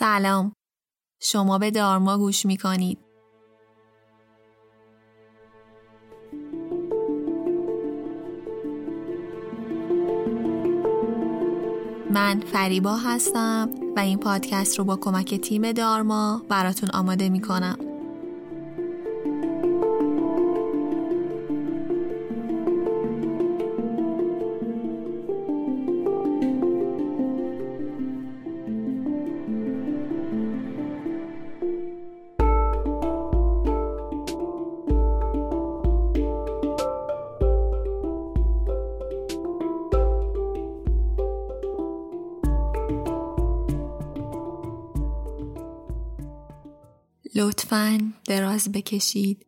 سلام. شما به دارما گوش می کنید من فریبا هستم و این پادکست رو با کمک تیم دارما براتون آماده می کنم لطفا دراز بکشید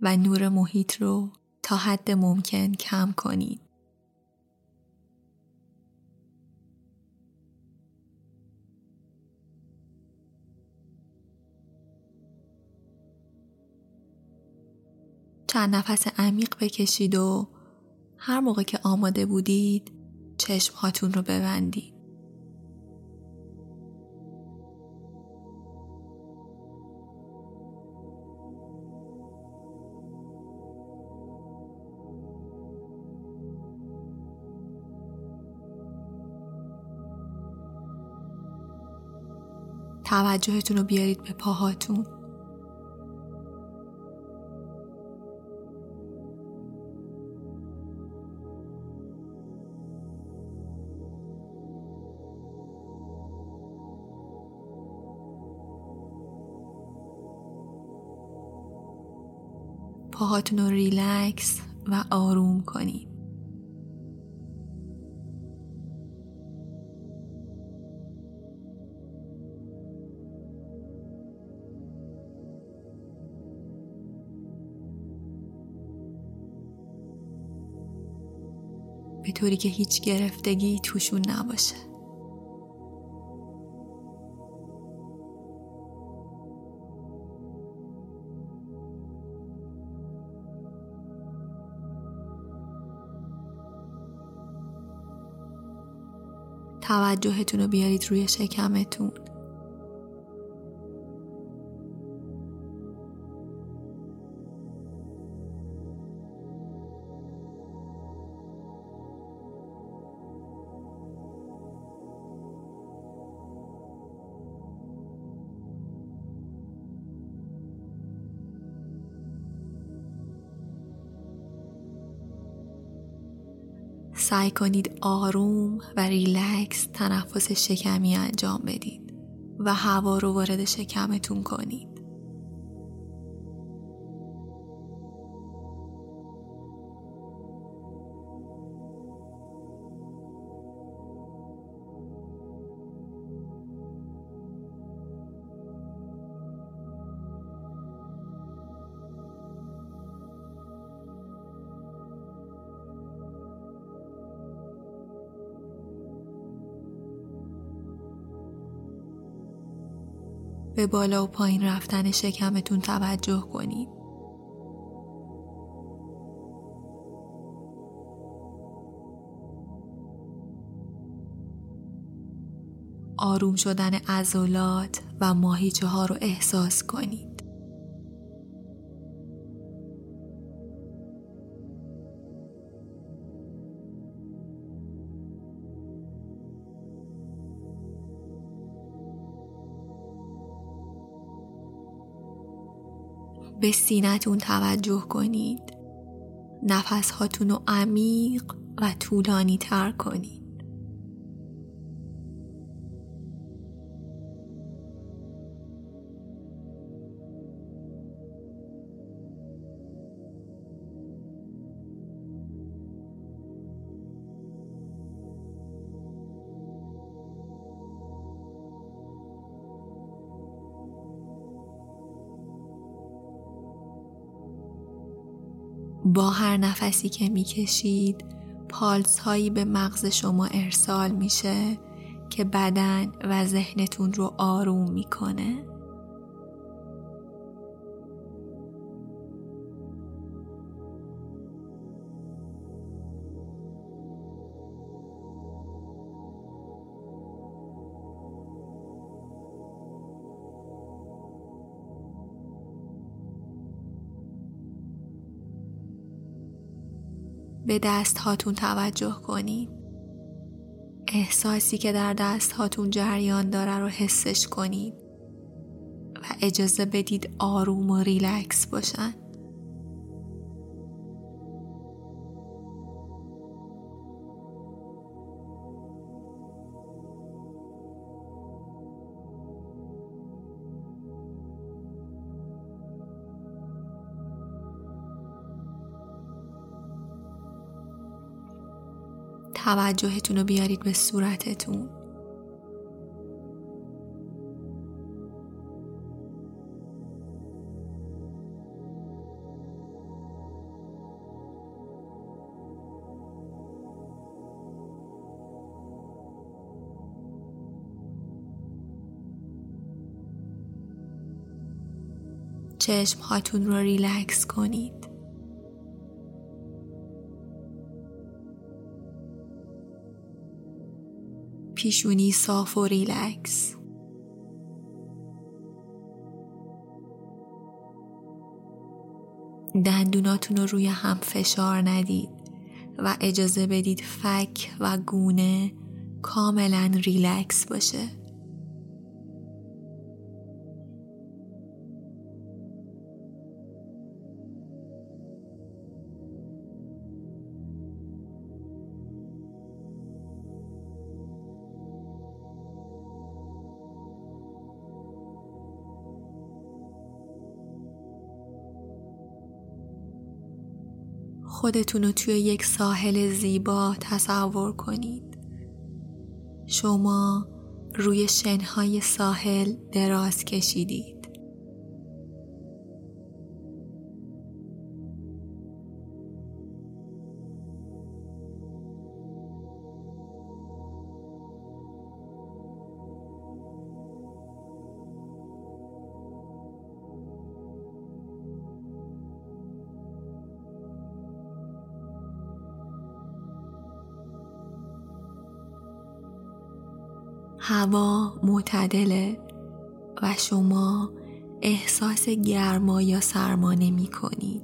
و نور محیط رو تا حد ممکن کم کنید. چند نفس عمیق بکشید و هر موقع که آماده بودید چشم هاتون رو ببندید. توجهتون رو بیارید به پاهاتون. پاهاتون رو ریلکس و آروم کنید. طوری که هیچ گرفتگی توشون نباشه. توجهتون رو بیارید روی شکمتون. سعی کنید آروم و ریلکس تنفس شکمی انجام بدید و هوا رو وارد شکمتون کنید. به بالا و پایین رفتن شکمتون توجه کنید. آروم شدن عضلات و ماهیچه ها رو احساس کنید. به سینتون توجه کنید. نفس هاتون رو عمیق و طولانی تر کنید. با هر نفسی که می‌کشید پالس هایی به مغز شما ارسال میشه که بدن و ذهنتون رو آروم می‌کنه. به دست هاتون توجه کنید احساسی که در دست هاتون جریان داره رو حسش کنید و اجازه بدید آروم و ریلکس باشن. توجهتون رو بیارید به صورتتون. چشم هاتون رو ریلکس کنید. پیشونی صاف و ریلکس. دندوناتون رو روی هم فشار ندید و اجازه بدید فک و گونه کاملا ریلکس باشه. خودتون رو توی یک ساحل زیبا تصور کنید. شما روی شنهای ساحل دراز کشیدید. هوا معتدله و شما احساس گرما یا سرما نمی کنید.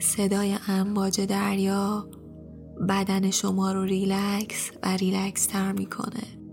صدای امواج دریا بدن شما رو ریلکس و ریلکس تر می‌کنه.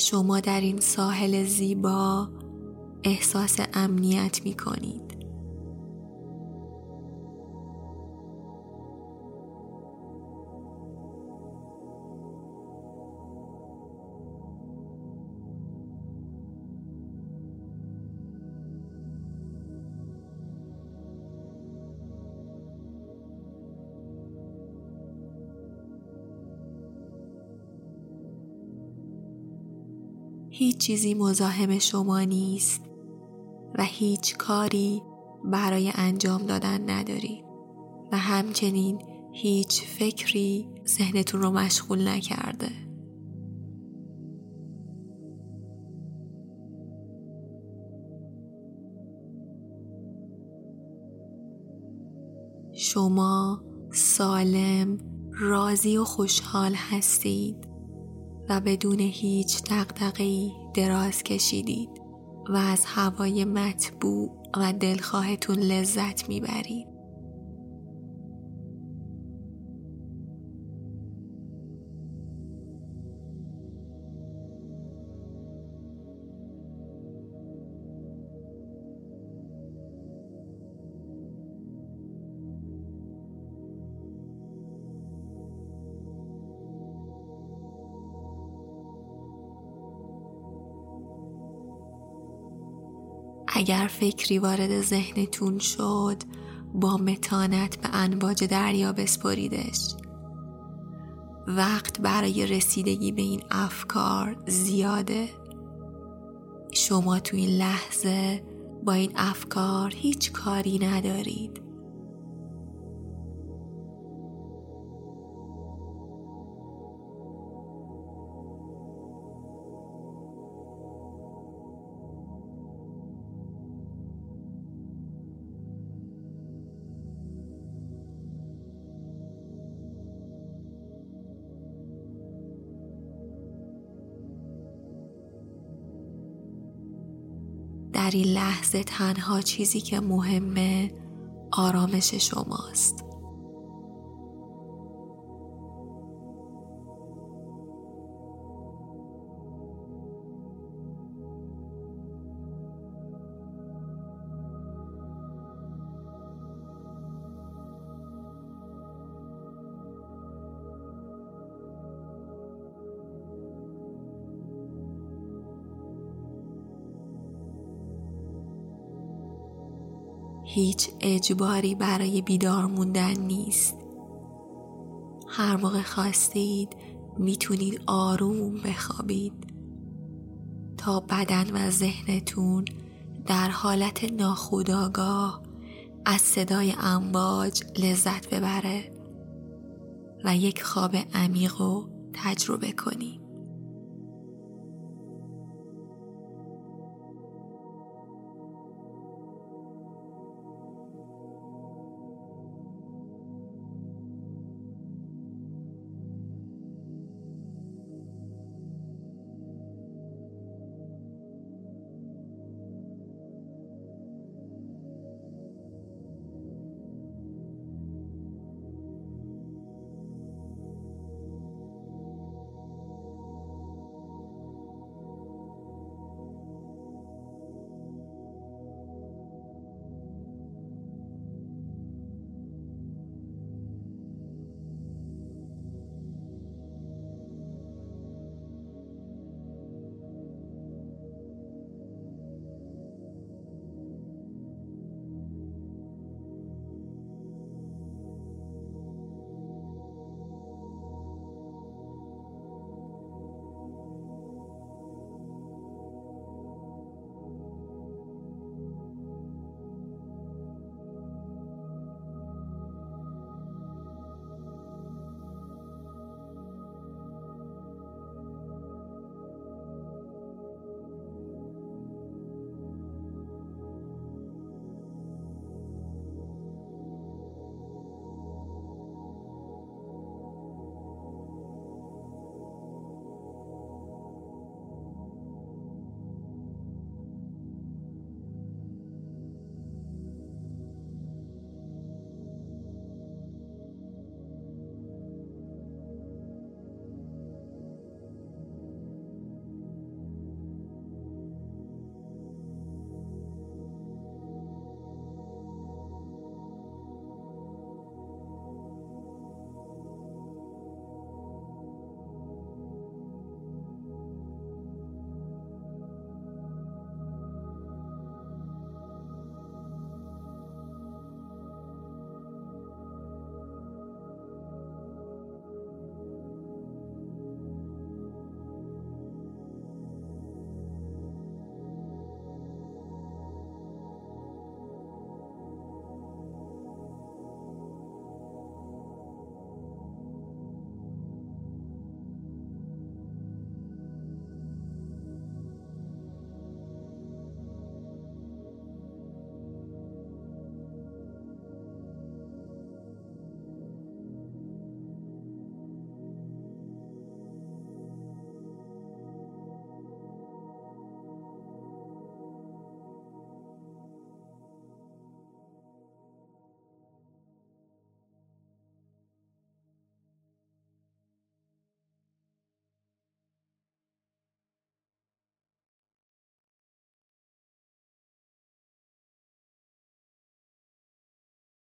شما در این ساحل زیبا احساس امنیت می کنید. هیچ چیزی مزاحم شما نیست و هیچ کاری برای انجام دادن ندارید و همچنین هیچ فکری ذهنتون رو مشغول نکرده. شما سالم راضی و خوشحال هستید. و بدون هیچ دقدقهی دراز کشیدید و از هوای مطبوع و دلخواهتون لذت می‌برید. اگر فکری وارد ذهنتون شد با متانت به انواج دریا بسپریدش. وقت برای رسیدگی به این افکار زیاده. شما تو این لحظه با این افکار هیچ کاری ندارید. در این لحظه تنها چیزی که مهمه آرامش شماست. هیچ اجباری برای بیدار موندن نیست. هر موقع خواستید می‌تونید آروم بخوابید. تا بدن و ذهنتون در حالت ناخودآگاه از صدای امواج لذت ببره و یک خواب عمیق رو تجربه کنید.